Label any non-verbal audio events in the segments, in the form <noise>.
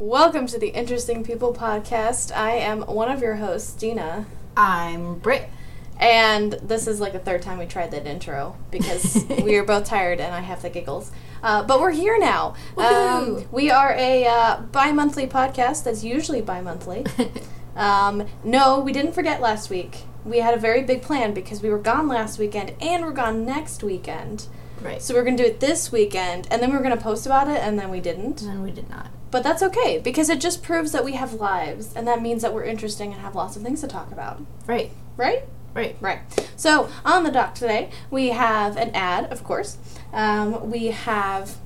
Welcome to the Interesting People podcast. I am one of your hosts, Stina. I'm Britt. And this is like the third time we tried that intro because <laughs> we are both tired and I have the giggles. Uh, but we're here now. Um, we are a uh, bi monthly podcast that's usually bi monthly. <laughs> um, no, we didn't forget last week. We had a very big plan because we were gone last weekend and we're gone next weekend. Right. So we're going to do it this weekend and then we were going to post about it and then we didn't. and we did not. But that's okay because it just proves that we have lives and that means that we're interesting and have lots of things to talk about. Right. Right? Right. Right. So on the dock today, we have an ad, of course. Um, we have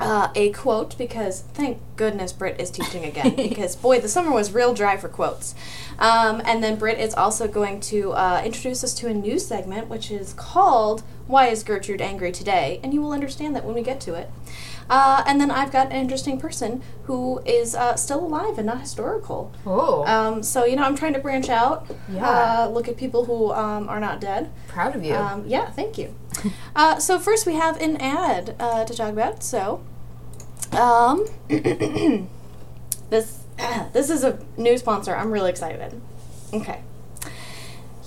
uh, a quote because thank goodness Britt is teaching again <laughs> because boy, the summer was real dry for quotes. Um, and then Britt is also going to uh, introduce us to a new segment which is called "Why Is Gertrude Angry Today?" and you will understand that when we get to it. Uh, and then I've got an interesting person who is uh, still alive and not historical. Oh. Um, so you know, I'm trying to branch out. Yeah. Uh, look at people who um, are not dead. Proud of you. Um, yeah, thank you. uh, so first we have an ad uh, to talk about. So, um, <clears throat> this <clears throat> this is a new sponsor. I'm really excited. Okay.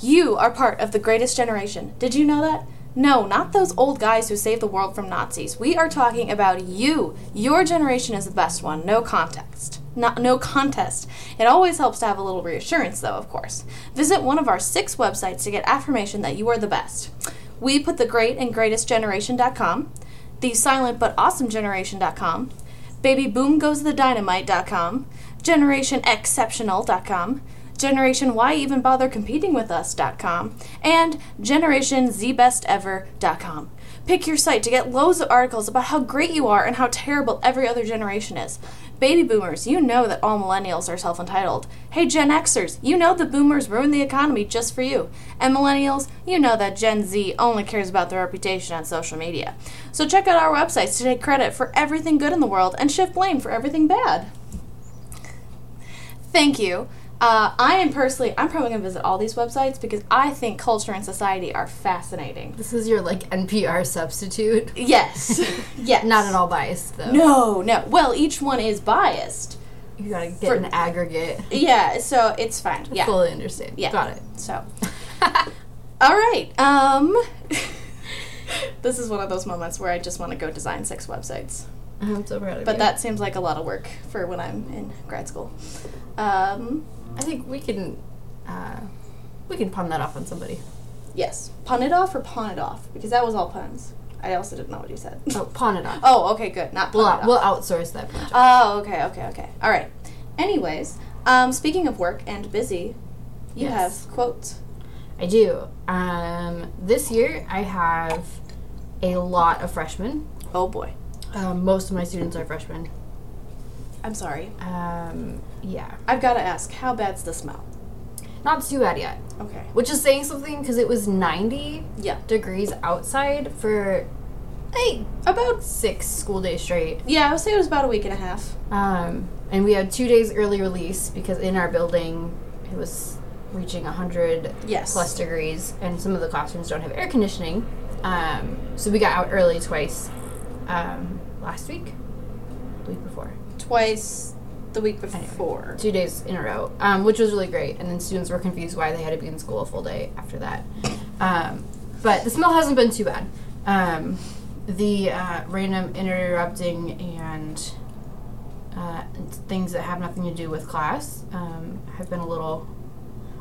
You are part of the greatest generation. Did you know that? No, not those old guys who saved the world from Nazis. We are talking about you. Your generation is the best one. No context. Not, no contest. It always helps to have a little reassurance, though, of course. Visit one of our six websites to get affirmation that you are the best. We put the great and greatest generation.com, the silent but awesome generation.com, babyboomgoesthedynamite.com, generationexceptional.com, Generation Why Even Bother Competing With Us.com, and GenerationZBestEver.com. Pick your site to get loads of articles about how great you are and how terrible every other generation is. Baby boomers, you know that all millennials are self entitled. Hey, Gen Xers, you know the boomers ruined the economy just for you. And millennials, you know that Gen Z only cares about their reputation on social media. So check out our websites to take credit for everything good in the world and shift blame for everything bad. Thank you. Uh, I am personally, I'm probably going to visit all these websites because I think culture and society are fascinating. this is your like NPR substitute. <laughs> Yes. <laughs> yes. Not at all biased though. No, no. Well, each one is biased. You gotta get For- an aggregate. Yeah, so it's fine. Yeah. Fully understand. Yeah. Got it. So, <laughs> all right. Um, this is one of those moments where I just want to go design six websites, I'm so proud of but you. that seems like a lot of work for when I'm in grad school. Um, I think we can uh, we can pawn that off on somebody. yes, pun it off or pawn it off because that was all puns. I also didn't know what you said. Oh, pawn it off. Oh, okay, good. Not pawn we'll, it off. we'll outsource that project. Oh, okay, okay, okay. All right. Anyways, um, speaking of work and busy, you Yes. have quotes. I do. Um, this year I have a lot of freshmen. Oh boy. Um, most of my students are freshmen. I'm sorry. Um, yeah, I've got to ask, how bad's the smell? not too bad yet. Okay. Which is saying something because it was 90 Yeah. degrees outside for like About six school days straight. yeah, I would say it was about a week and a half. Um, and we had two days early release because in our building it was reaching 100 Yes. plus degrees, and some of the classrooms don't have air conditioning. Um, so we got out early twice um, last week, the week before. Twice the week before. two days in a row, um, which was really great. And then students were confused why they had to be in school a full day after that. Um, but the smell hasn't been too bad. Um, the uh, random interrupting and uh, things that have nothing to do with class um, have been a little,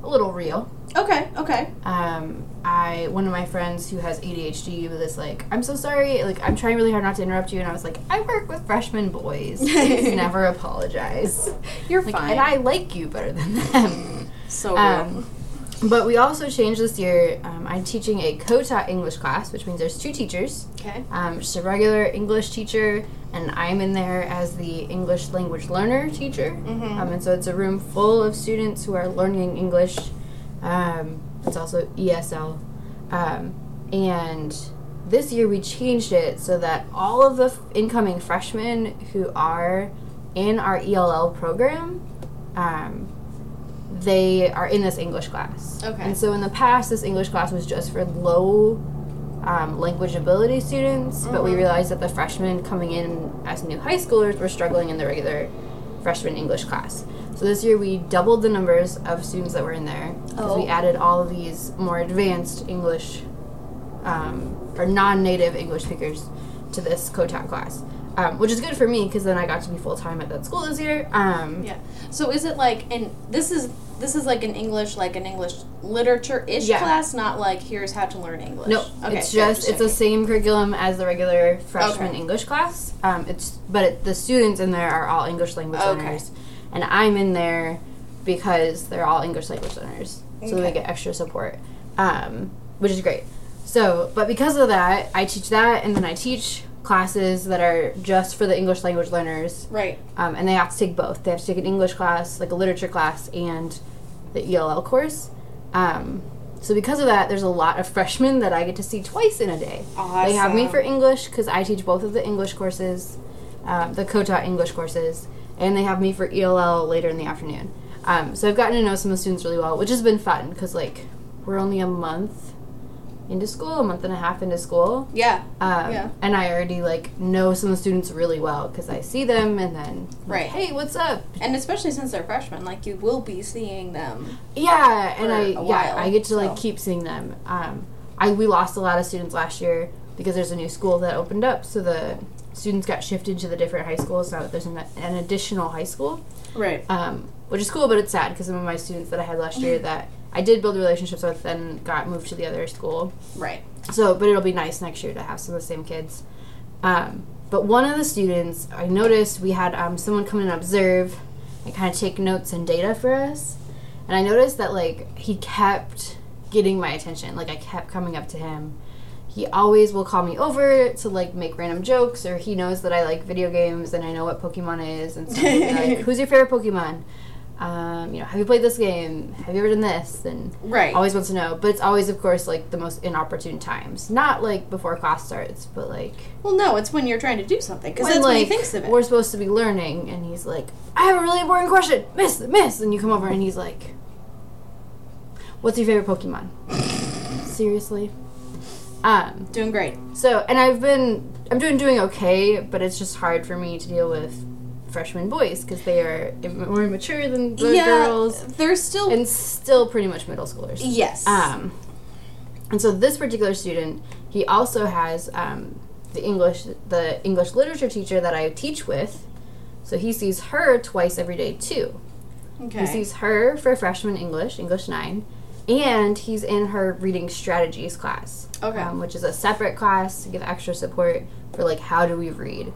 a little real. Okay, okay. Um, I one of my friends who has ADHD was like, "I'm so sorry. Like, I'm trying really hard not to interrupt you." And I was like, "I work with freshman boys. Please <laughs> never apologize." You're Like, fine. and I like you better than them. so Um, but we also changed this year. Um, I'm teaching a co-taught English class, which means there's two teachers. okay. Um, just a regular English teacher, and I'm in there as the English language learner teacher. Mhm. Um, and so it's a room full of students who are learning English. Um, it's also ESL. Um, and this year we changed it so that all of the f- incoming freshmen who are in our ELL program, um, they are in this English class. Okay. And so in the past, this English class was just for low um, language ability students, but we Mhm. realized that the freshmen coming in as new high schoolers were struggling in the regular freshman English class. So this year we doubled the numbers of students that were in there because we Oh. added all of these more advanced English um, or non-native English speakers to this co-taught class, um, which is good for me because then I got to be full time at that school this year. Um, Yeah. So is it like and this is this is like an English like an English literature ish Yeah. class, not like here's how to learn English. No, Okay, it's just it's the same curriculum as the regular freshman Okay. English class. Um, it's but it, the students in there are all English language Okay. learners, and I'm in there because they're all English language learners, so they get extra support, um, which is great. So, but because of that, I teach that, and then I teach classes that are just for the English language learners, Right. um, and they have to take both. They have to take an English class, like a literature class, and the ELL course. Um, so because of that, there's a lot of freshmen that I get to see twice in a day. They have me for English because I teach both of the English courses, um, the co-taught English courses, and they have me for ELL later in the afternoon. Um, so I've gotten to know some of the students really well, which has been fun because like we're only a month into school, a month and a half into school. Yeah. Um, Yeah. And I already like know some of the students really well because I see them and then like, Right. hey, what's up? And especially since they're freshmen, like you will be seeing them. Yeah, and I yeah while, I get to like keep seeing them. Um, I we lost a lot of students last year because there's a new school that opened up, so the students got shifted to the different high schools. Now that there's an, an additional high school, Right. um, which is cool, but it's sad because some of my students that I had last year <laughs> that I did build relationships with and got moved to the other school. Right. So, but it'll be nice next year to have some of the same kids. Um, but one of the students, I noticed we had um, someone come in and observe and kind of take notes and data for us. And I noticed that, like, he kept getting my attention. Like, I kept coming up to him. He always will call me over to, like, make random jokes, or he knows that I like video games and I know what Pokemon is. And so he'll be like, Who's your favorite Pokemon? Um, you know, have you played this game? Have you ever done this? And Right. always wants to know but it's always of course like the most inopportune times not like before class starts but like well, no, it's when you're trying to do something because that's like when he thinks of it. we're supposed to be learning and he's like i have a really important question miss miss and you come over and he's like what's your favorite pokemon <laughs> seriously um Doing great. so and i've been i'm doing doing okay but it's just hard for me to deal with freshman boys because they are more mature than the yeah. girls They're still. and still pretty much middle schoolers yes. um, and so this particular student, he also has um, the English, the English literature teacher that I teach with. So he sees her twice every day too. okay. He sees her for freshman English, English nine, and he's in her reading strategies class. Okay. Um, which is a separate class to give extra support for like how do we read.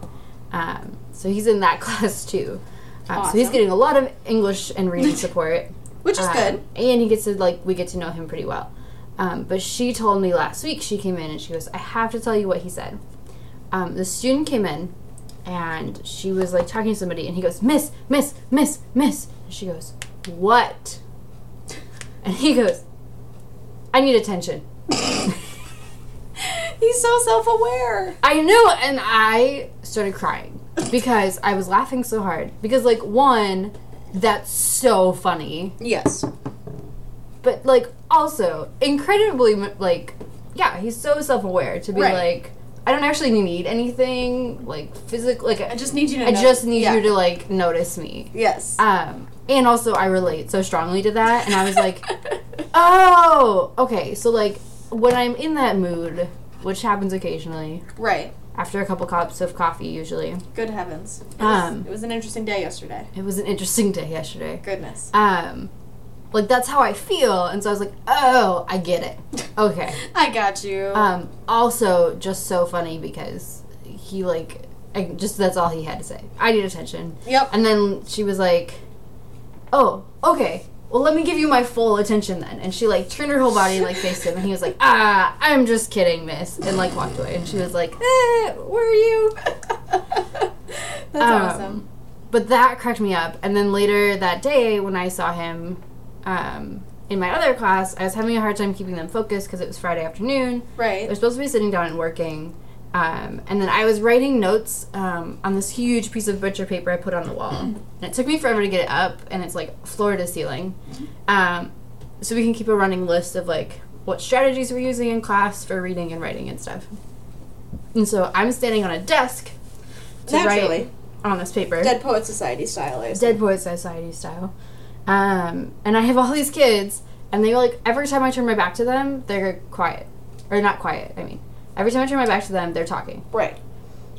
Um, so he's in that <laughs> class too. Um, So he's getting a lot of English and reading <laughs> support. Which is Um, good. And he gets to like we get to know him pretty well. Um, but she told me last week she came in and she goes, I have to tell you what he said. Um, the student came in and she was like talking to somebody and he goes, Miss, Miss, Miss, Miss. And she goes, What? <laughs> And he goes, I need attention. He's so self-aware. I know, and I started crying because I was laughing so hard. Because, like, one, that's so funny. Yes. but like also incredibly like yeah he's so self-aware to be Right. like i don't actually need anything like physically like I just need you to. i just need yeah. you to like notice me Yes. um and also i relate so strongly to that and i was like <laughs> oh okay so like when i'm in that mood which happens occasionally right. After a couple cups of coffee usually Good heavens. It, Um, was, it was an interesting day yesterday. it was an interesting day yesterday Goodness. um like that's how i feel and so i was like oh i get it <laughs> okay I got you. Um, also, just so funny because he like, I, just that's all he had to say. I need attention. Yep. And then she was like, "Oh, okay. Well, let me give you my full attention then." And she like turned her whole body and like faced him, and he was like, "Ah, I'm just kidding, miss," and like walked away. And she was like, "Eh, where are you?" <laughs> That's Um, awesome. But that cracked me up. And then later that day, when I saw him um, in my other class, I was having a hard time keeping them focused because it was Friday afternoon. Right. They're supposed to be sitting down and working. Um, and then I was writing notes um, on this huge piece of butcher paper I put on the wall. And it took me forever to get it up, and it's like floor to ceiling. Um, so we can keep a running list of like what strategies we're using in class for reading and writing and stuff. And so I'm standing on a desk to Naturally. write on this paper. Dead Poet Society style. I Dead Poet Society style. Um, and I have all these kids, and they like every time I turn my back to them, they're quiet, or not quiet. I mean, every time I turn my back to them, they're talking. Right.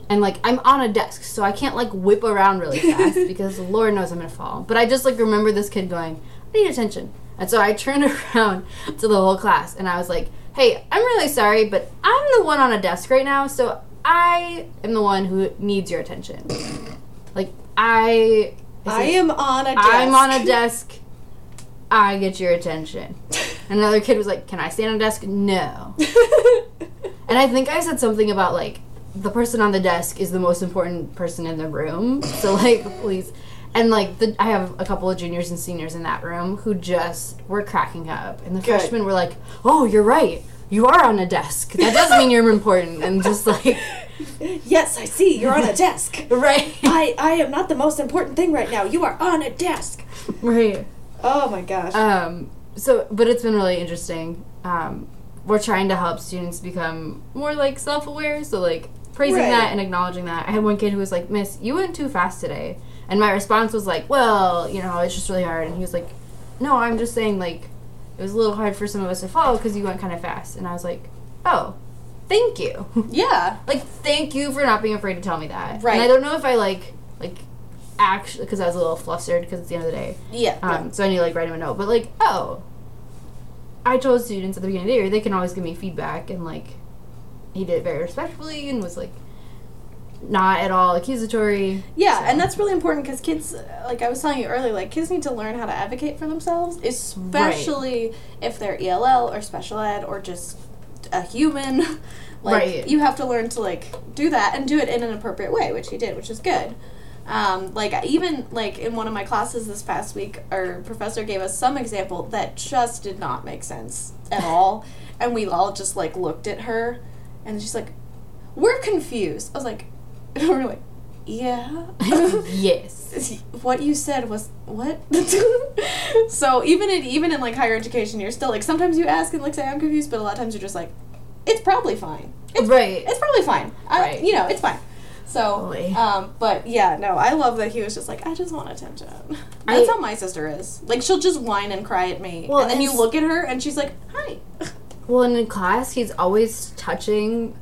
And like I'm on a desk, so I can't like whip around really <laughs> fast because the Lord knows I'm gonna fall. But I just like remember this kid going, "I need attention," and so I turned <laughs> around to the whole class, and I was like, "Hey, I'm really sorry, but I'm the one on a desk right now, so I am the one who needs your attention. <laughs> Like I, I am on a desk. I'm on a desk. I get your attention. Another kid was like, "Can I stand on a desk?" No. <laughs> And I think I said something about like the person on the desk is the most important person in the room. So like, please. And like, the, I have a couple of juniors and seniors in that room who just were cracking up, and the Good. freshmen were like, "Oh, you're right. You are on a desk. That does mean you're important." And just like, <laughs> yes, I see. You're on a desk. <laughs> right, I, I am not the most important thing right now. You are on a desk. right. Oh my gosh. Um, so, but it's been really interesting. Um, we're trying to help students become more like self-aware. So, like praising Right. that and acknowledging that. I had one kid who was like, "Miss, you went too fast today," and my response was like, "Well, you know, it's just really hard." And he was like, "No, I'm just saying like it was a little hard for some of us to follow because you went kind of fast." And I was like, "Oh, thank you." <laughs> yeah. like thank you for not being afraid to tell me that. Right. And I don't know if I like like actually because I was a little flustered because it's the end of the day. Yeah. Um, so I need to like write him a note. But like, oh, I told students at the beginning of the year they can always give me feedback, and like, he did it very respectfully and was like, not at all accusatory. Yeah, So- and that's really important because kids, like I was telling you earlier, like kids need to learn how to advocate for themselves, especially if they're ELL or special ed or just a human. <laughs> like Right. you have to learn to like do that and do it in an appropriate way, which he did, which is good. Um, like even like in one of my classes this past week, our professor gave us some example that just did not make sense at <laughs> all, and we all just like looked at her, and she's like, "We're confused." I was like, <laughs> "We're like, yeah." <laughs> yes. what you said was what so even in even in like higher education you're still like sometimes you ask and like say i'm confused but a lot of times you're just like it's probably fine it's, Right. it's probably fine I, Right. you know it's fine so um but yeah no i love that he was just like i just want attention that's I- how my sister is like she'll just whine and cry at me Well, and then you look at her and she's like hi Well, and in class, he's always touching.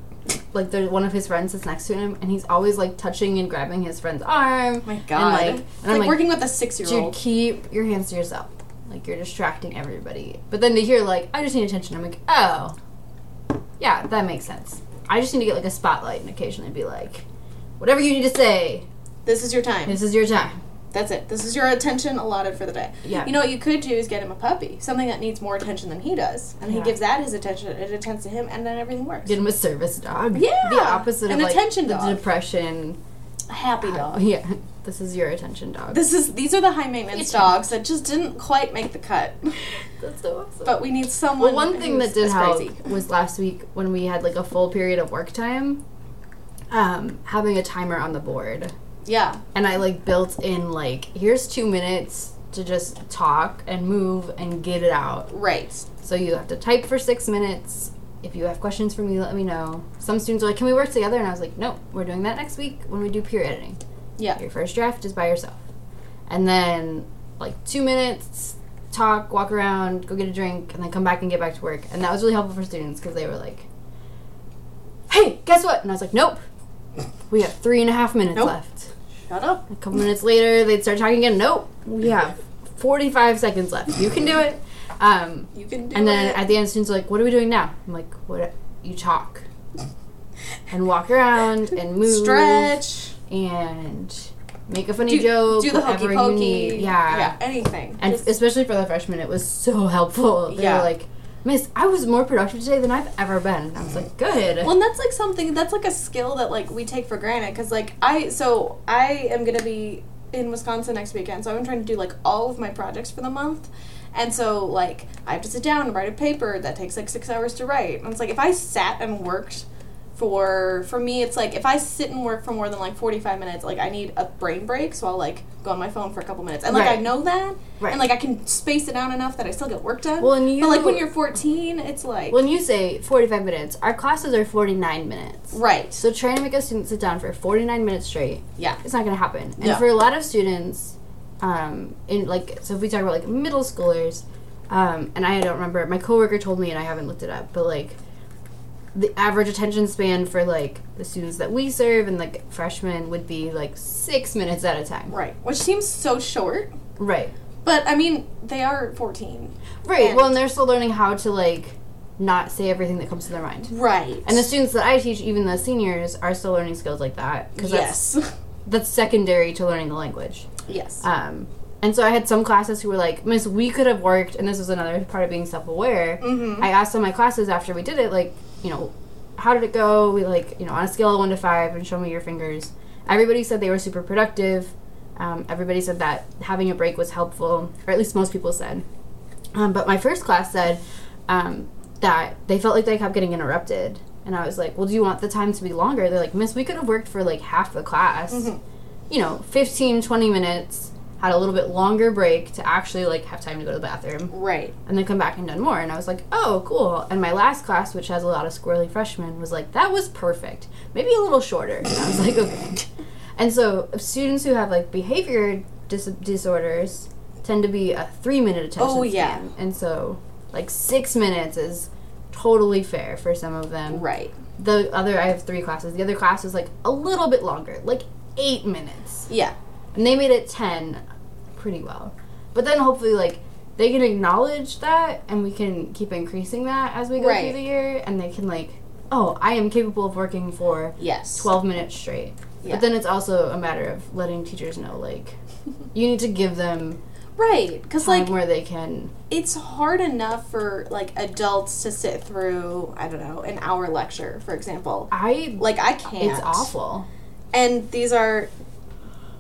Like there's one of his friends that's next to him, and he's always like touching and grabbing his friend's arm. my god And like, it's and like, like, working with a six year Dude, keep your hands to yourself. Like you're distracting everybody. But then to hear like, I just need attention. I'm like, oh, yeah, that makes sense. I just need to get like a spotlight and occasionally be like, whatever you need to say, this is your time this is your time. That's it. This is your attention allotted for the day. Yeah. You know what you could do is get him a puppy, something that needs more attention than he does, and he gives that his attention. It attends to him, and then everything works. Get him a service dog. Yeah, the opposite an of like attention the dog. depression. A happy uh, dog. Yeah, <laughs> this is your attention dog. This is these are the high maintenance dogs that just didn't quite make the cut. <laughs> That's so awesome. But we need someone. Well, one thing that did help crazy. was last week when we had like a full period of work time, um, having a timer on the board. Yeah. And I like built in like here's two minutes to just talk and move and get it out. Right. So you have to type for six minutes. If you have questions for me, let me know. Some students are like, "Can we work together?" And I was like, "No, we're doing that next week when we do peer editing. Yeah. Your first draft is by yourself." And then like two minutes, talk, walk around, go get a drink, and then come back and get back to work. And that was really helpful for students because they were like, "Hey, guess what?" And I was like, "Nope, we have three and a half minutes Nope. left." Shut up. A couple minutes later, they'd start talking again. Nope, we have 45 seconds left. You can do it. Um, You can do and then it. at the end, students are like, "What are we doing now?" I'm like, "What? You talk and walk around <laughs> and move, Stretch. and make a funny Do, joke, do the whatever hokey you pokey. need." Yeah, Yeah. Anything. and Just- especially for the freshmen, it was so helpful. They Yeah. were like, "Miss, I was more productive today than I've ever been." And I was like, "Good." Well, and that's like something that's like a skill that like we take for granted because like I so I am gonna be in Wisconsin next weekend, so I'm trying to do like all of my projects for the month, and so like I have to sit down and write a paper that takes like six hours to write, and it's like if I sat and worked for for me it's like if I sit and work for more than like 45 minutes, like I need a brain break, so I'll like go on my phone for a couple minutes. And like I know that Right. and like I can space it out enough that I still get work done. Well, and but like when you're 14, it's like When you say 45 minutes, our classes are 49 minutes. right. So trying to make a student sit down for 49 minutes straight, Yeah. it's not going to happen. And No. for a lot of students, um, in like, so if we talk about like middle schoolers, um, and I don't remember, my coworker told me, and I haven't looked it up, but like the average attention span for like the students that we serve and like freshmen would be like six minutes at a time. Right. Which seems so short, Right. but I mean, they are 14. Right. And- well, and they're still learning how to like not say everything that comes to their mind. Right. And the students that I teach, even the seniors, are still learning skills like that because that's yes. <laughs> that's secondary to learning the language. yes. Um, and so I had some classes who were like, Miss, we could have worked, and this was another part of being self aware. Mhm. I asked some my classes after we did it, like, you know, how did it go? We like, you know, on a scale of one to five, and show me your fingers. Everybody said they were super productive. Um, everybody said that having a break was helpful, or at least most people said. Um, but my first class said um, that they felt like they kept getting interrupted. And I was like, well, do you want the time to be longer? They're like, Miss, we could have worked for like half the class. Mhm. You know, 15, 20 minutes, had a little bit longer break to actually like have time to go to the bathroom right. and then come back and done more. And I was like, oh, cool. And my last class, which has a lot of squirrely freshmen, was like, that was perfect. Maybe a little shorter. And I was like, <laughs> okay. And so students who have like behavior dis- disorders tend to be a three minute attention Oh, yeah. span. And so like six minutes is totally fair for some of them. Right. The other, I have three classes. The other class is like a little bit longer, like eight minutes Yeah. And they made it 10 pretty well but then hopefully like they can acknowledge that and we can keep increasing that as we go Right. through the year and they can like oh i am capable of working for Yes. 12 minutes straight Yeah. but then it's also a matter of letting teachers know like you need to give them Right. Because like where they can it's hard enough for like adults to sit through I don't know an hour lecture, for example. i Like I can't. it's awful And these are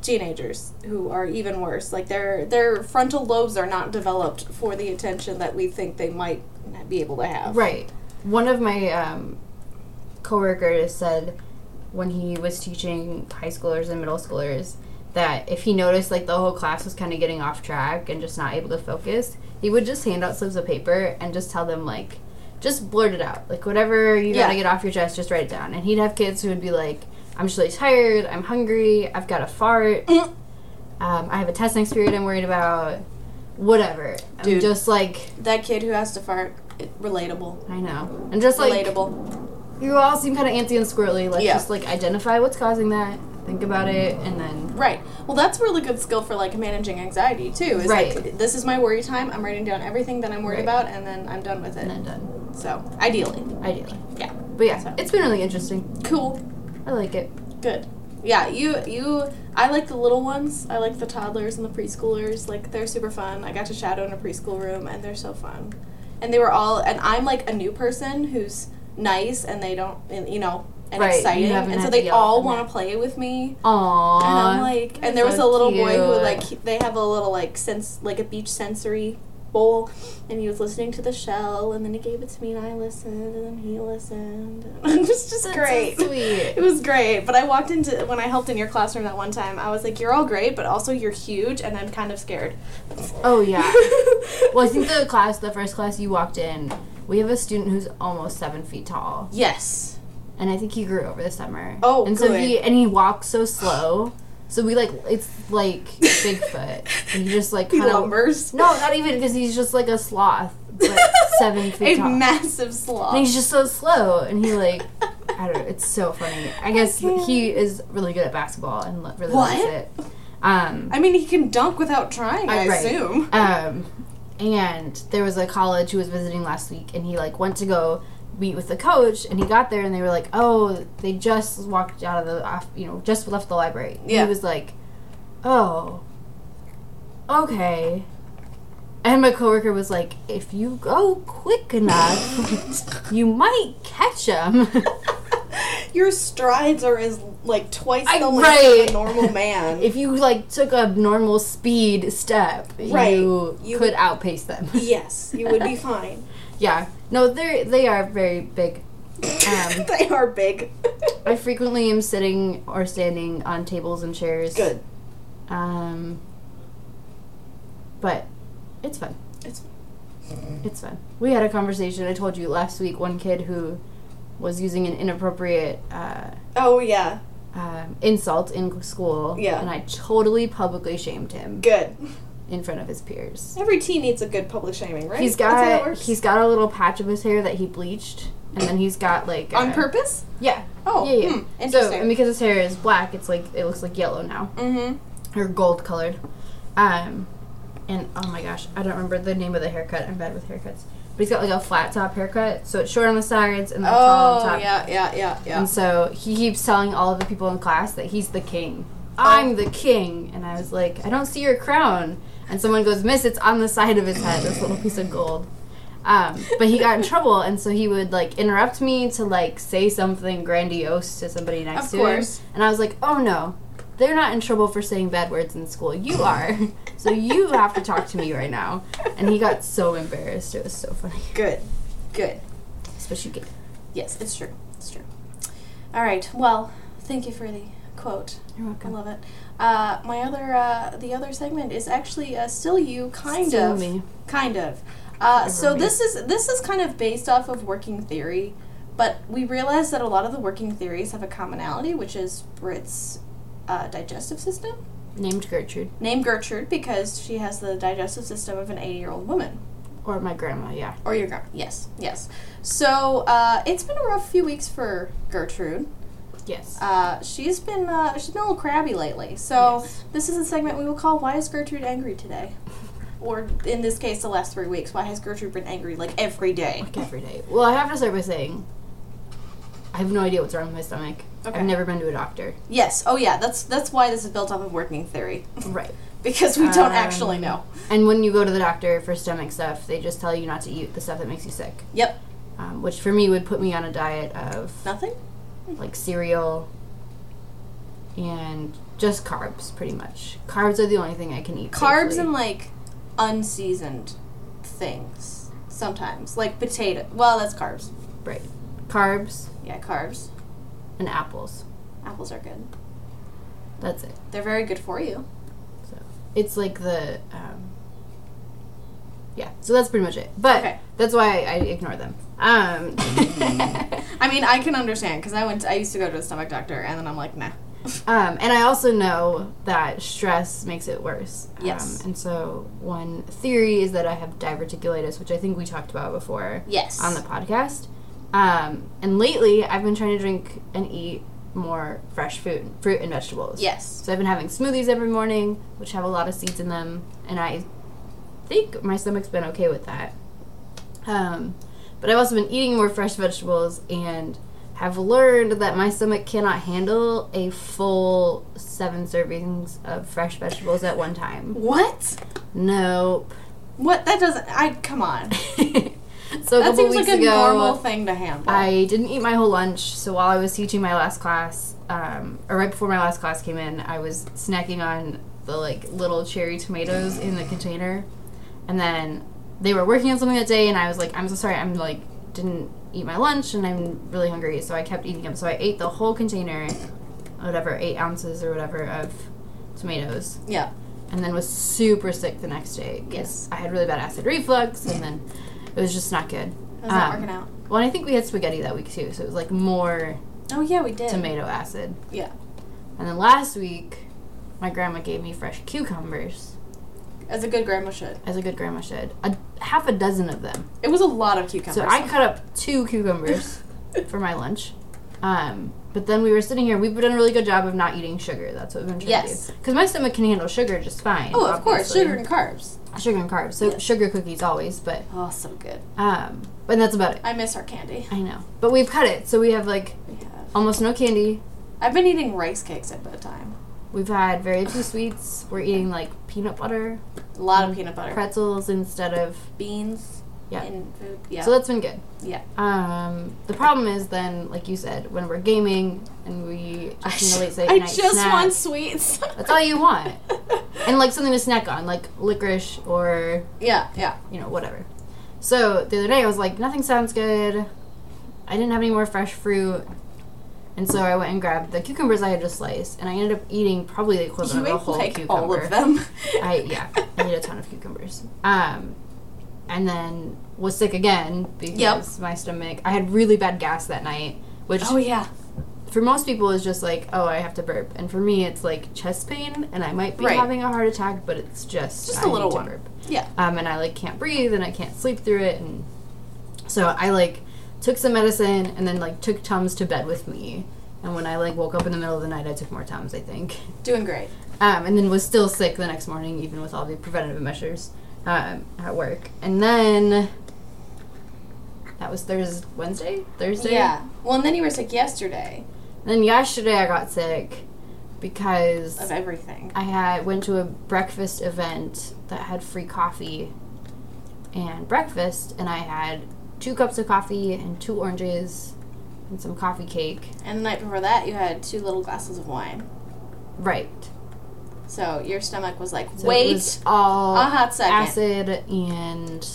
teenagers who are even worse. Like their their frontal lobes are not developed for the attention that we think they might be able to have. Right. One of my um, coworkers said when he was teaching high schoolers and middle schoolers that if he noticed like the whole class was kind of getting off track and just not able to focus, he would just hand out slips of paper and just tell them like, just blurt it out, like whatever you Yeah. gotta get off your chest, just write it down. And he'd have kids who would be like, "I'm just really tired. I'm hungry. I've got a fart. um, I have a test next period. I'm worried about." Whatever. I'm just like That kid who has to fart, it, relatable. I know. And just like relatable. you all seem kind of antsy and squirrely. Let's Yeah. just like identify what's causing that, think about it, and then Right. Well, that's a really good skill for like managing anxiety too. Is Right. like this is my worry time. I'm writing down everything that I'm worried Right. about, and then I'm done with it. and then done. So ideally, Ideally, yeah. but yeah, So. it's been really interesting. Cool. I like it. Good. Yeah, you you I like the little ones. I like the toddlers and the preschoolers. Like they're super fun. I got to shadow in a preschool room and they're so fun. And they were all and I'm like a new person who's nice and they don't and, you know and Right, exciting and so they all want to play with me. Aww. And I'm like, and there was a so little boy who like he- they have a little like sense like a beach sensory bowl, and he was listening to the shell, and then he gave it to me, and I listened, and then he listened. <laughs> it was just That's so great. <laughs> sweet. It was great. But I walked into when I helped in your classroom that one time. I was like, "You're all great, but also you're huge, and I'm kind of scared." Oh yeah. <laughs> well, I think the class, the first class you walked in, we have a student who's almost seven feet tall, yes. and I think he grew over the summer. Oh, and so good. he and he walks so slow. So we like it's like Bigfoot, and he just like <laughs> kind of lumbers. no, not even because he's just like a sloth, but <laughs> seven feet a tall. massive sloth. And he's just so slow, and he like, I don't know, it's so funny. I guess can't. he is really good at basketball and lo- really What? likes it. Um, I mean, he can dunk without trying. I Uh, right. assume. um, and there was a college who was visiting last week, and he like went to go meet with the coach, and he got there, and they were like, "Oh, they just walked out of the, off, you know, just left the library." Yeah. He was like, "Oh, okay." And my coworker was like, "If you go quick enough, <laughs> you might catch him." <laughs> Your strides are as like twice I- the length right. of a normal <laughs> man. if you like took a normal speed step, Right. you, You could would- outpace them. yes, you would be fine. Yeah. No, they they are very big Um, <laughs> they are big. I frequently am sitting or standing on tables and chairs. Good. Um, but it's fun. It's fun. It's fun. We had a conversation. I told you last week. One kid who was using an inappropriate uh, oh yeah, um, insult in school. Yeah. And I totally publicly shamed him good. In front of his peers. Every teen needs a good public shaming, right? He's That's how that got works? he's got a little patch of his hair that he bleached, and then he's got like on uh, purpose. Yeah. Oh, yeah, yeah. hmm, So and because his hair is black, it's like it looks like yellow now mm-hmm. or gold colored. Um, and oh my gosh, I don't remember the name of the haircut. I'm bad with haircuts. But he's got like a flat top haircut, so it's short on the sides and then tall on Oh top. yeah, yeah, yeah, yeah. And so he keeps telling all of the people in class that he's the king. I'm the king. And I was like, I don't see your crown. And someone goes, Miss, it's on the side of his head, this little piece of gold. Um, but he got in trouble, and so he would like interrupt me to like say something grandiose to somebody next Of to course. him. And I was like, oh no, they're not in trouble for saying bad words in school. You <laughs> are. so you have to talk to me right now. And he got so embarrassed. It was so funny. Good, good. Especially gay. Yes, it's true. It's true. All right. Well, thank you for the quote. You're I love it. Uh, my other, uh, the other segment is actually uh, still you, kind Still of, me. kind of. Uh, so me. this is this is kind of based off of working theory, but we realize that a lot of the working theories have a commonality, which is Britt's uh, digestive system. Named Gertrude. Named Gertrude because she has the digestive system of an 80 year old woman. Or my grandma, yeah. Or your grandma. Yes, yes. So uh, it's been a rough few weeks for Gertrude. Yes. Uh, she's been uh, she's been a little crabby lately. So Yes. this is a segment we will call "Why is Gertrude angry today?" Or in this case, the last three weeks. Why has Gertrude been angry like every day? like every day. Well, I have to start by saying I have no idea what's wrong with my stomach. Okay. I've never been to a doctor. Yes. Oh yeah. That's that's why this is built off of working theory <laughs> Right. because we don't Um, actually know. And when you go to the doctor for stomach stuff, they just tell you not to eat the stuff that makes you sick. Yep. Um, which for me would put me on a diet of Nothing. Like cereal and just carbs, pretty much. Carbs are the only thing I can eat. Carbs safely. and like unseasoned things sometimes, like potato. Well, that's carbs. right. Carbs Yeah, carbs. and apples. Apples are good. That's it. They're very good for you. So it's like the um, yeah. So that's pretty much it. But Okay. that's why I ignore them. Um, <laughs> I mean, I can understand because I went. I used to go to a stomach doctor, and then I'm like, nah. <laughs> um, and I also know that stress makes it worse. Yes. Um, and so one theory is that I have diverticulitis, which I think we talked about before Yes. on the podcast. Um, and lately, I've been trying to drink and eat more fresh food, fruit and vegetables. Yes. So I've been having smoothies every morning, which have a lot of seeds in them, and I think my stomach's been okay with that. Um, but I've also been eating more fresh vegetables and have learned that my stomach cannot handle a full seven servings of fresh vegetables at one time. What? Nope. What? That doesn't. I come on. <laughs> so a That couple seems weeks like a ago, normal thing to handle. I didn't eat my whole lunch, so while I was teaching my last class, um, or right before my last class came in, I was snacking on the like little cherry tomatoes in the container, and then they were working on something that day, and I was like, I'm so sorry, I'm like didn't eat my lunch, and I'm really hungry, so I kept eating them. So I ate the whole container, whatever eight ounces or whatever of tomatoes, yeah. and then was super sick the next day Yes. I had really bad acid reflux, and then it was just not good. That Um, working out? Well, and I think we had spaghetti that week too, so it was like more Oh yeah, we did. tomato acid. Yeah. And then last week, my grandma gave me fresh cucumbers, As a good grandma should. as a good grandma should. A half a dozen of them. It was a lot of cucumbers. So I cut up two cucumbers <laughs> for my lunch. Um, but then we were sitting here. We've done a really good job of not eating sugar. That's what we've been trying Yes. to do. Because my stomach can handle sugar just fine. Oh, of course, sugar and carbs. sugar and carbs. So Yes. sugar cookies always, but Oh, so good. um, but that's about it. I miss our candy. I know. But we've cut it, so we have like We have. almost no candy. I've been eating rice cakes at bedtime. We've had very few sweets. We're eating like peanut butter, A lot of peanut butter. pretzels instead of Beans. Yeah. In food. Yeah. So that's been good. yeah. Um, the problem is then, like you said, when we're gaming and we just need a late night I night just snack, want sweets. That's all you want. <laughs> and like something to snack on, like licorice or yeah, yeah. you know whatever. So the other day I was like, nothing sounds good. I didn't have any more fresh fruit. And so I went and grabbed the cucumbers I had just sliced, and I ended up eating probably the equivalent You of a whole like cucumber. all of them. I yeah, I ate a ton of cucumbers. Um, and then was sick again because Yep. my stomach. I had really bad gas that night, which oh yeah. for most people is just like, oh, I have to burp, and for me it's like chest pain, and I might be Right. having a heart attack, but it's just Just I a little one. burp. Yeah. Um, and I like can't breathe, and I can't sleep through it, and so I like took some medicine, and then like took Tums to bed with me. And when I like woke up in the middle of the night, I took more Tums, I think. Doing great. Um, and then was still sick the next morning, even with all the preventative measures um, at work. And then that was Thursday, Wednesday, Thursday. Yeah. Well, and then you were sick yesterday And then yesterday I got sick because of everything. I had went to a breakfast event that had free coffee and breakfast, and I had two cups of coffee and two oranges and some coffee cake. And the night before that, you had two little glasses of wine. Right. So your stomach was like, So it wait was all a hot second. acid and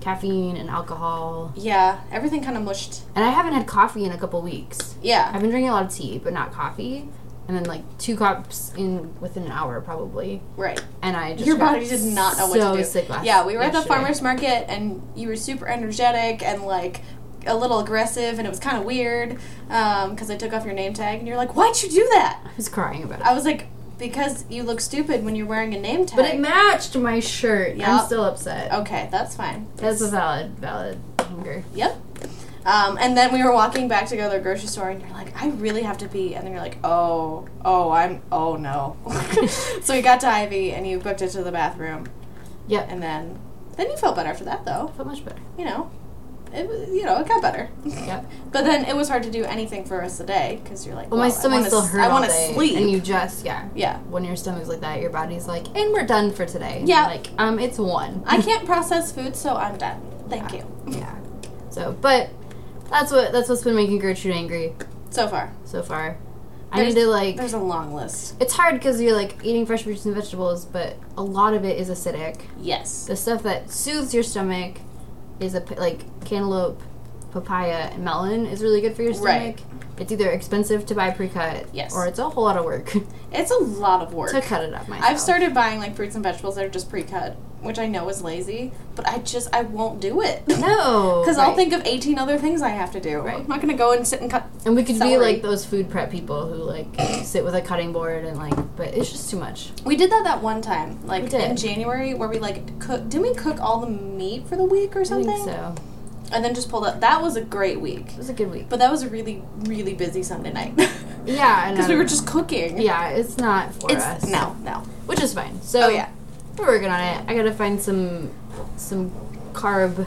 caffeine and alcohol. Yeah, everything kind of mushed. And I haven't had coffee in a couple weeks. Yeah. I've been drinking a lot of tea, but not coffee. And then like two cups in within an hour probably. Right. And I just Your body did not know so what to do. Sick last yeah, we were at the yesterday. farmer's market and you were super energetic and like a little aggressive and it was kind of weird um, because I took off your name tag and you're like, why'd you do that? I was crying about it. I was like, because you look stupid when you're wearing a name tag. but it matched my shirt. I'm still upset. okay, that's fine. That's a valid, valid anger. Yep. Um, and then we were walking back to go to the grocery store, and you're like, I really have to pee. And then you're like, oh, oh, I'm, oh no. <laughs> so we got to Ivy, and you booked it to the bathroom. Yep. And then, then you felt better after that, though. Felt much better. You know, it was, you know, it got better. Yep. <laughs> But then it was hard to do anything for us today because you're like, Well, my well, I stomach still s- hurt. I want to sleep. And you just, yeah. yeah. When your stomach's like that, your body's like, and we're done for today. Yeah. Like, um, it's one. I <laughs> can't process food, so I'm done. Thank you. Yeah. So, but that's what that's what's been making Gertrude angry So far, so far. I There's- need to like. there's a long list. It's hard because you're like eating fresh fruits and vegetables, but a lot of it is acidic. Yes. The stuff that soothes your stomach is a like cantaloupe, papaya, and melon is really good for your stomach. Right. It's either expensive to buy pre-cut, Yes. or it's a whole lot of work It's a lot of work. to cut it up myself. I've started buying like fruits and vegetables that are just pre-cut, which I know is lazy, but I just I won't do it. no, <laughs> Because I'll think of 18 other things I have to do. Right. I'm not going to go and sit and cut. And we could be like those food prep people who like <coughs> sit with a cutting board and like, but it's just too much. We did that that one time, like in January, where we like cook. Didn't we cook all the meat for the week or I something? think so. And then just pulled up. That was a great week, It was a good week. but that was a really really busy Sunday night. <laughs> Yeah, Because <laughs> we I- were just cooking. Yeah, it's not for It's us. no no. which is fine. So Oh yeah. We're working on it. I gotta find some some carb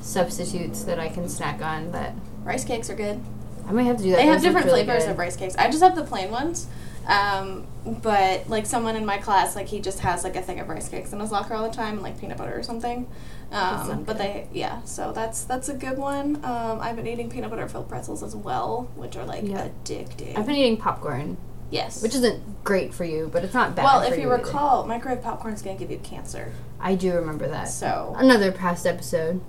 substitutes that I can snack on. That Rice cakes are good. I might have to do that. They have different really flavors good. of rice cakes. I just have the plain ones. Um, but like someone in my class, like he just has like a thing of rice cakes in his locker all the time, and like peanut butter or something. Um, but good. they, yeah, so that's that's a good one. Um, I've been eating peanut butter filled pretzels as well, which are like Yeah. addicting. I've been eating popcorn, yes. which isn't great for you, but it's not bad. well, if you either. recall, microwave popcorn is going to give you cancer. I do remember that. So Another past episode,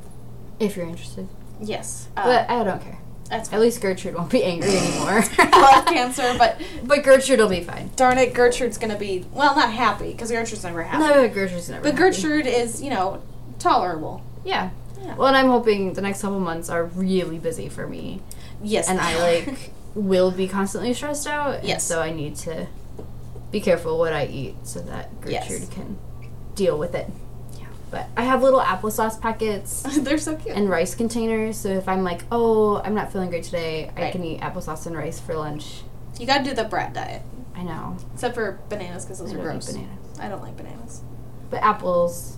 if you're interested. yes, uh, But I don't care. that's fine. At least Gertrude won't be angry anymore. <laughs> Love cancer, but <laughs> but Gertrude will be fine. darn it, Gertrude's going to be well, not happy because Gertrude's never happy. No, Gertrude's never. But happy. Gertrude is, you know, tolerable. Yeah. Yeah. Well, and I'm hoping the next couple months are really busy for me, Yes. and I like <laughs> will be constantly stressed out. and Yes. So I need to be careful what I eat so that Yes. Gertrude can deal with it. Yeah. But I have little applesauce packets <laughs> They're so cute. and rice containers, so if I'm like, oh, I'm not feeling great today, I can eat applesauce and rice for lunch. you gotta do the brat diet. I know. Except for bananas, because those I are gross. bananas. I don't like bananas. But apples,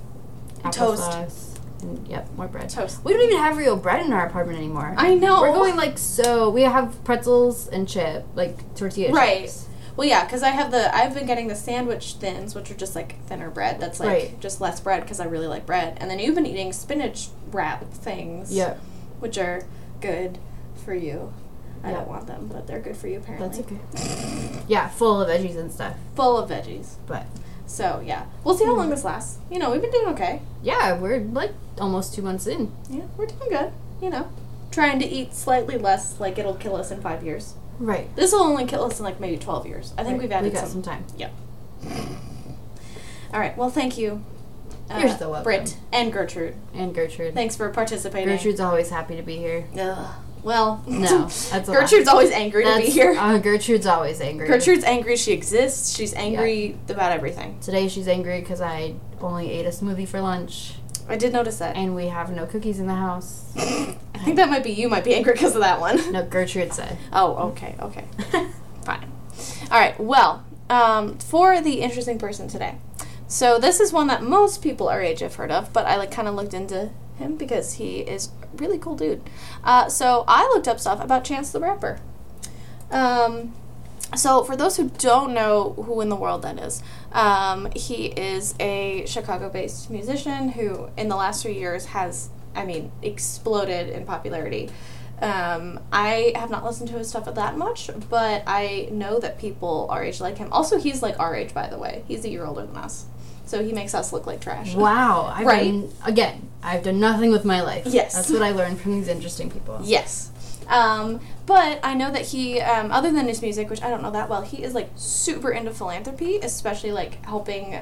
Toast. applesauce, and yep, more bread. Toast. We don't even have real bread in our apartment anymore. I know. We're going like so. We have pretzels and chip, like tortilla Right. chips. Well, yeah, because I have the. I've been getting the sandwich thins, which are just like thinner bread. That's like Right. just less bread because I really like bread. And then you've been eating spinach wrap things. Yep, Which are good for you. I Yeah. don't want them, but they're good for you apparently. that's okay. Yeah, full of veggies and stuff. Full of veggies. But So yeah, we'll see how long this lasts. You know, we've been doing okay. yeah, we're like almost two months in. Yeah, we're doing good. You know, trying to eat slightly less, like it'll kill us in five years. Right. This will only kill us in like maybe 12 years. I think Right. we've added we some. some time. Yep. All right. Well, thank you. uh, You're so welcome. Britt and Gertrude. And Gertrude. Thanks for participating. Gertrude's always happy to be here. Ugh. Well, No, <laughs> that's. Gertrude's always angry to be That's- here. Uh, Gertrude's always angry. Gertrude's angry. She exists. She's angry about everything. Today she's angry because I only ate a smoothie for lunch I did notice that. and we have no cookies in the house. <laughs> I think that might be you. Might be angry because of that one. No, Gertrude said. Oh, okay, okay. Fine. All right. Well, um, for the interesting person today. So this is one that most people our age have heard of, but I like kind of looked into him because he is really cool dude. Uh, so I looked up stuff about Chance the Rapper. Um, so for those who don't know who in the world that is, um, he is a Chicago-based musician who, in the last few years, has, I mean, exploded in popularity. Um, I have not listened to his stuff that much, but I know that people our age like him. Also, he's like our age, by the way. He's a year older than us, so he makes us look like trash. Wow. I've Right. Done, again, I've done nothing with my life. Yes. That's what I learned from these interesting people. Yes. Um, but I know that he, um, other than his music, which I don't know that well, he is like super into philanthropy, especially like helping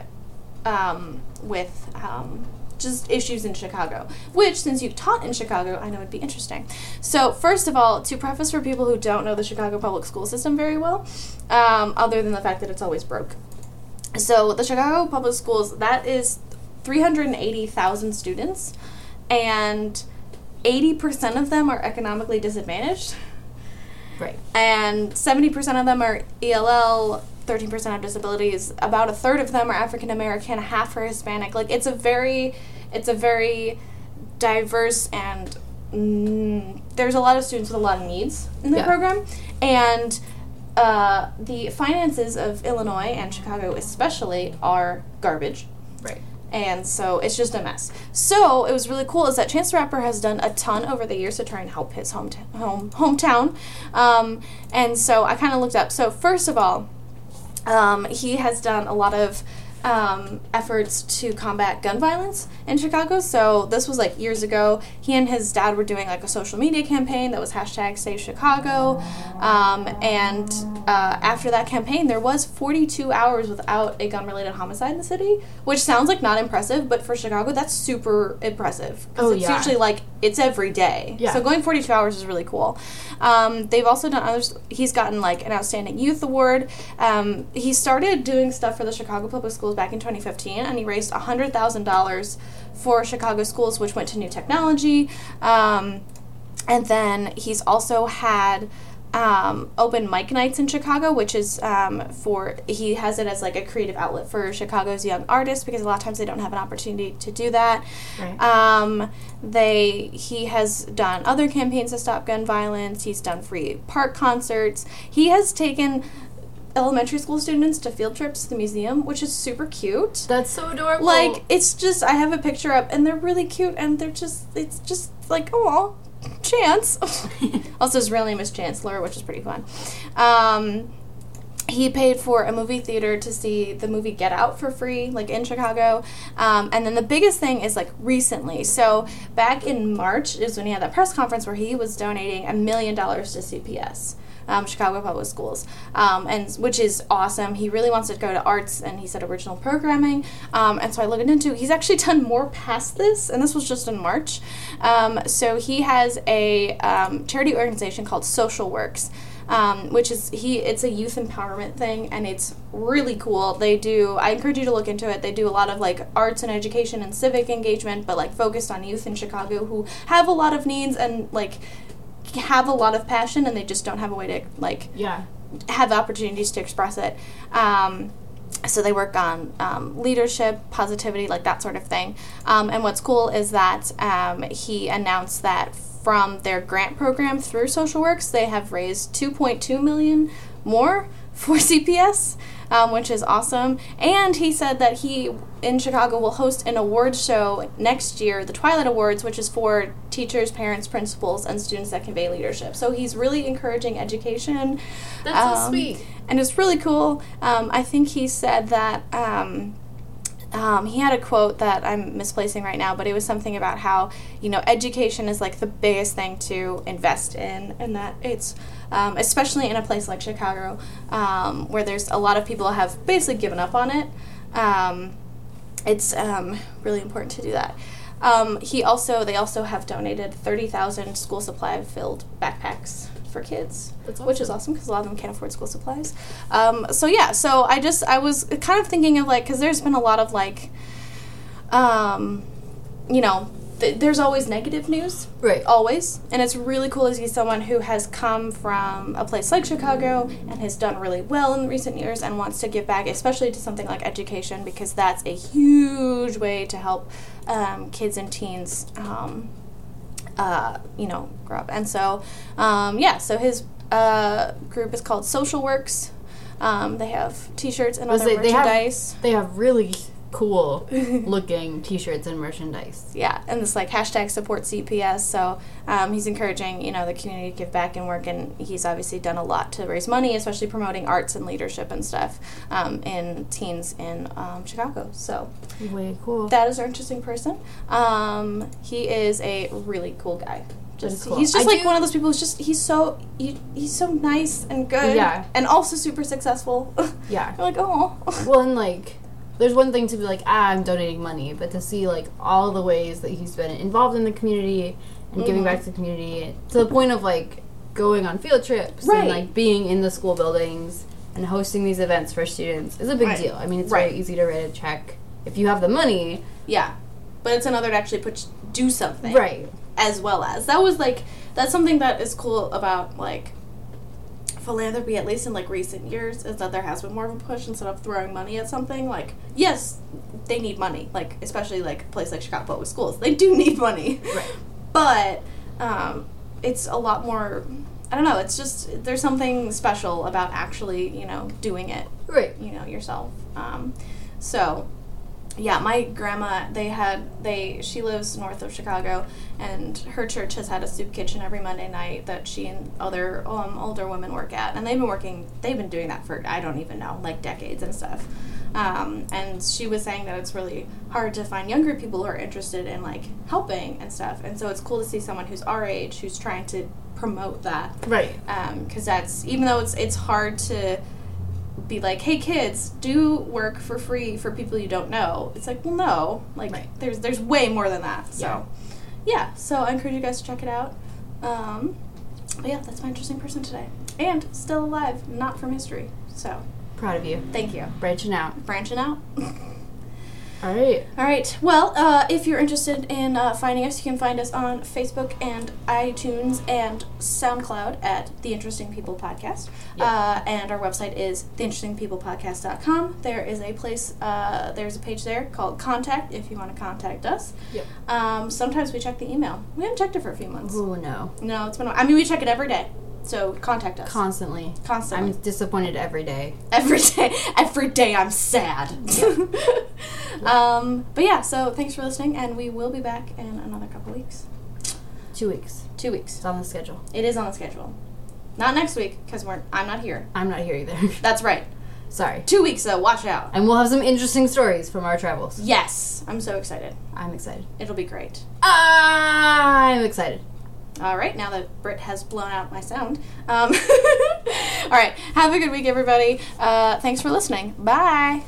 um, with um, just issues in Chicago. Which, since you've taught in Chicago, I know would be interesting. So, first of all, to preface for people who don't know the Chicago public school system very well, um, other than the fact that it's always broke. So, the Chicago public schools, that is 380,000 students, and 80% of them are economically disadvantaged, Right. and 70% of them are ELL, 13% have disabilities, about a third of them are African American, half are Hispanic. Like it's a very it's a very diverse and mm, there's a lot of students with a lot of needs in the Yeah. program and uh, the finances of Illinois and Chicago especially are garbage Right. and so it's just a mess. So it was really cool is that Chance the Rapper has done a ton over the years to try and help his home home hometown, um, and so I kind of looked up. So first of all, um, he has done a lot of um, efforts to combat gun violence in Chicago. So this was like years ago. He and his dad were doing like a social media campaign that was hashtag Save Chicago. Um, and uh, after that campaign, there was 42 hours without a gun-related homicide in the city, which sounds like not impressive, but for Chicago, that's super impressive because Oh, it's yeah. usually like it's every day. Yeah. So going 42 hours is really cool. Um, they've also done others. He's gotten like an outstanding youth award. Um, he started doing stuff for the Chicago Public Schools back in 2015, and he raised $100,000 for Chicago schools, which went to new technology. Um, and then he's also had um, open mic nights in Chicago, which is um, for he has it as like a creative outlet for Chicago's young artists because a lot of times they don't have an opportunity to do that. Right. Um, they he has done other campaigns to stop gun violence. He's done free park concerts. He has taken elementary school students to field trips to the museum, which is super cute. That's so adorable. Like it's just I have a picture up and they're really cute and they're just it's just like oh Chance. <laughs> also his real name is Chancellor, which is pretty fun. Um, he paid for a movie theater to see the movie Get Out for free, like in Chicago. Um, and then the biggest thing is like recently. So back in March is when he had that press conference where he was donating a million dollars to CPS. Um, Chicago Public Schools, um, and which is awesome. He really wants to go to arts, and he said original programming. Um, and so I looked into. He's actually done more past this, and this was just in March. Um, so he has a um, charity organization called Social Works, um, which is he it's a youth empowerment thing and it's really cool they do i encourage you to look into it they do a lot of like arts and education and civic engagement but like focused on youth in chicago who have a lot of needs and like have a lot of passion and they just don't have a way to like yeah. have opportunities to express it. Um, so they work on um, leadership, positivity, like that sort of thing. Um, and what's cool is that um, he announced that from their grant program through Social Works, they have raised 2.2 million more <laughs> for CPS, um, which is awesome. And he said that he in Chicago will host an awards show next year, the Twilight Awards, which is for teachers, parents, principals, and students that convey leadership. So he's really encouraging education. That's so Um, sweet. And it's really cool. Um, I think he said that um, um, he had a quote that I'm misplacing right now, but it was something about how you know education is like the biggest thing to invest in, and that it's um, especially in a place like Chicago, um, where there's a lot of people have basically given up on it. Um, it's um, really important to do that. Um, he also they also have donated thirty thousand school supply filled backpacks for kids, That's which is awesome. awesome because a lot of them can't afford school supplies. Um, so yeah, so I just I was kind of thinking of like because there's been a lot of like, um, you know, th- there's always negative news. Right. always. And it's really cool to see someone who has come from a place like chicago and has done really well in recent years and wants to give back especially to something like education because that's a huge way to help um, kids and teens um, uh, you know grow up. And so um, yeah so his uh, group is called social works. Um, they have t-shirts and was other it- they have- merchandise. They have really cool <laughs> looking T-shirts and merchandise. yeah, and this like hashtag support CPS. So um, he's encouraging you know the community to give back and work, and he's obviously done a lot to raise money, especially promoting arts and leadership and stuff um, in teens in um, Chicago. So Way cool. that is our interesting person. Um, he is a really cool guy. Just, cool. He's just I like do- one of those people who's just he's so he, he's so nice and good, Yeah. and also super successful. <laughs> yeah. You're like oh. Well, and like, there's one thing to be like, ah, I'm donating money, but to see like all the ways that he's been involved in the community and giving Mhm. back to the community to the point of like going on field trips Right. and like being in the school buildings and hosting these events for students is a big Right. deal. I mean, it's Right. very easy to write a check if you have the money. Yeah, but it's another to actually put do something. Right. as well as that was like that's something that is cool about like philanthropy at least in like recent years is that there has been more of a push instead of throwing money at something like yes they need money like especially like a place like chicago public schools they do need money Right. <laughs> but um, it's a lot more i don't know it's just there's something special about actually you know doing it Right. you know yourself um, so yeah my grandma they had they she lives north of chicago and her church has had a soup kitchen every monday night that she and other um, older women work at. And they've been working they've been doing that for i don't even know like decades and stuff. Um, and she was saying that it's really hard to find younger people who are interested in like helping and stuff. And so it's cool to see someone who's our age who's trying to promote that. Right. because that's even though it's it's hard to be like, hey kids, do work for free for people you don't know. It's like, well, no, like Right. there's there's way more than that. So, Yeah. yeah. So I encourage you guys to check it out. Um, but yeah, that's my interesting person today, and still alive, not from history. So Proud of you. thank you. Branching out. Branching out. <laughs> All right. All right. Well, uh, if you're interested in uh, finding us, you can find us on Facebook and iTunes and SoundCloud at The Interesting People Podcast. Yep. Uh, and our website is theinterestingpeoplepodcast.com. There is a place, uh, there's a page there called Contact if you want to contact us. Yep. Um, sometimes we check the email. We haven't checked it for a few months. Oh no. No, it's been. a- I mean, we check it every day. So contact us Constantly. constantly. I'm disappointed every day. every day. <laughs> Every day I'm sad. <laughs> um, but yeah, so thanks for listening, and we will be back in another couple weeks. Two weeks. Two weeks. It's on the schedule. It is on the schedule. Not next week because we're I'm not here. I'm not here either. <laughs> That's right. Sorry. Two weeks though. Watch out. And we'll have some interesting stories from our travels. Yes, I'm so excited. I'm excited. It'll be great. I'm excited. All right, now that Britt has blown out my sound. Um, <laughs> all right, have a good week, everybody. Uh, thanks for listening. Bye.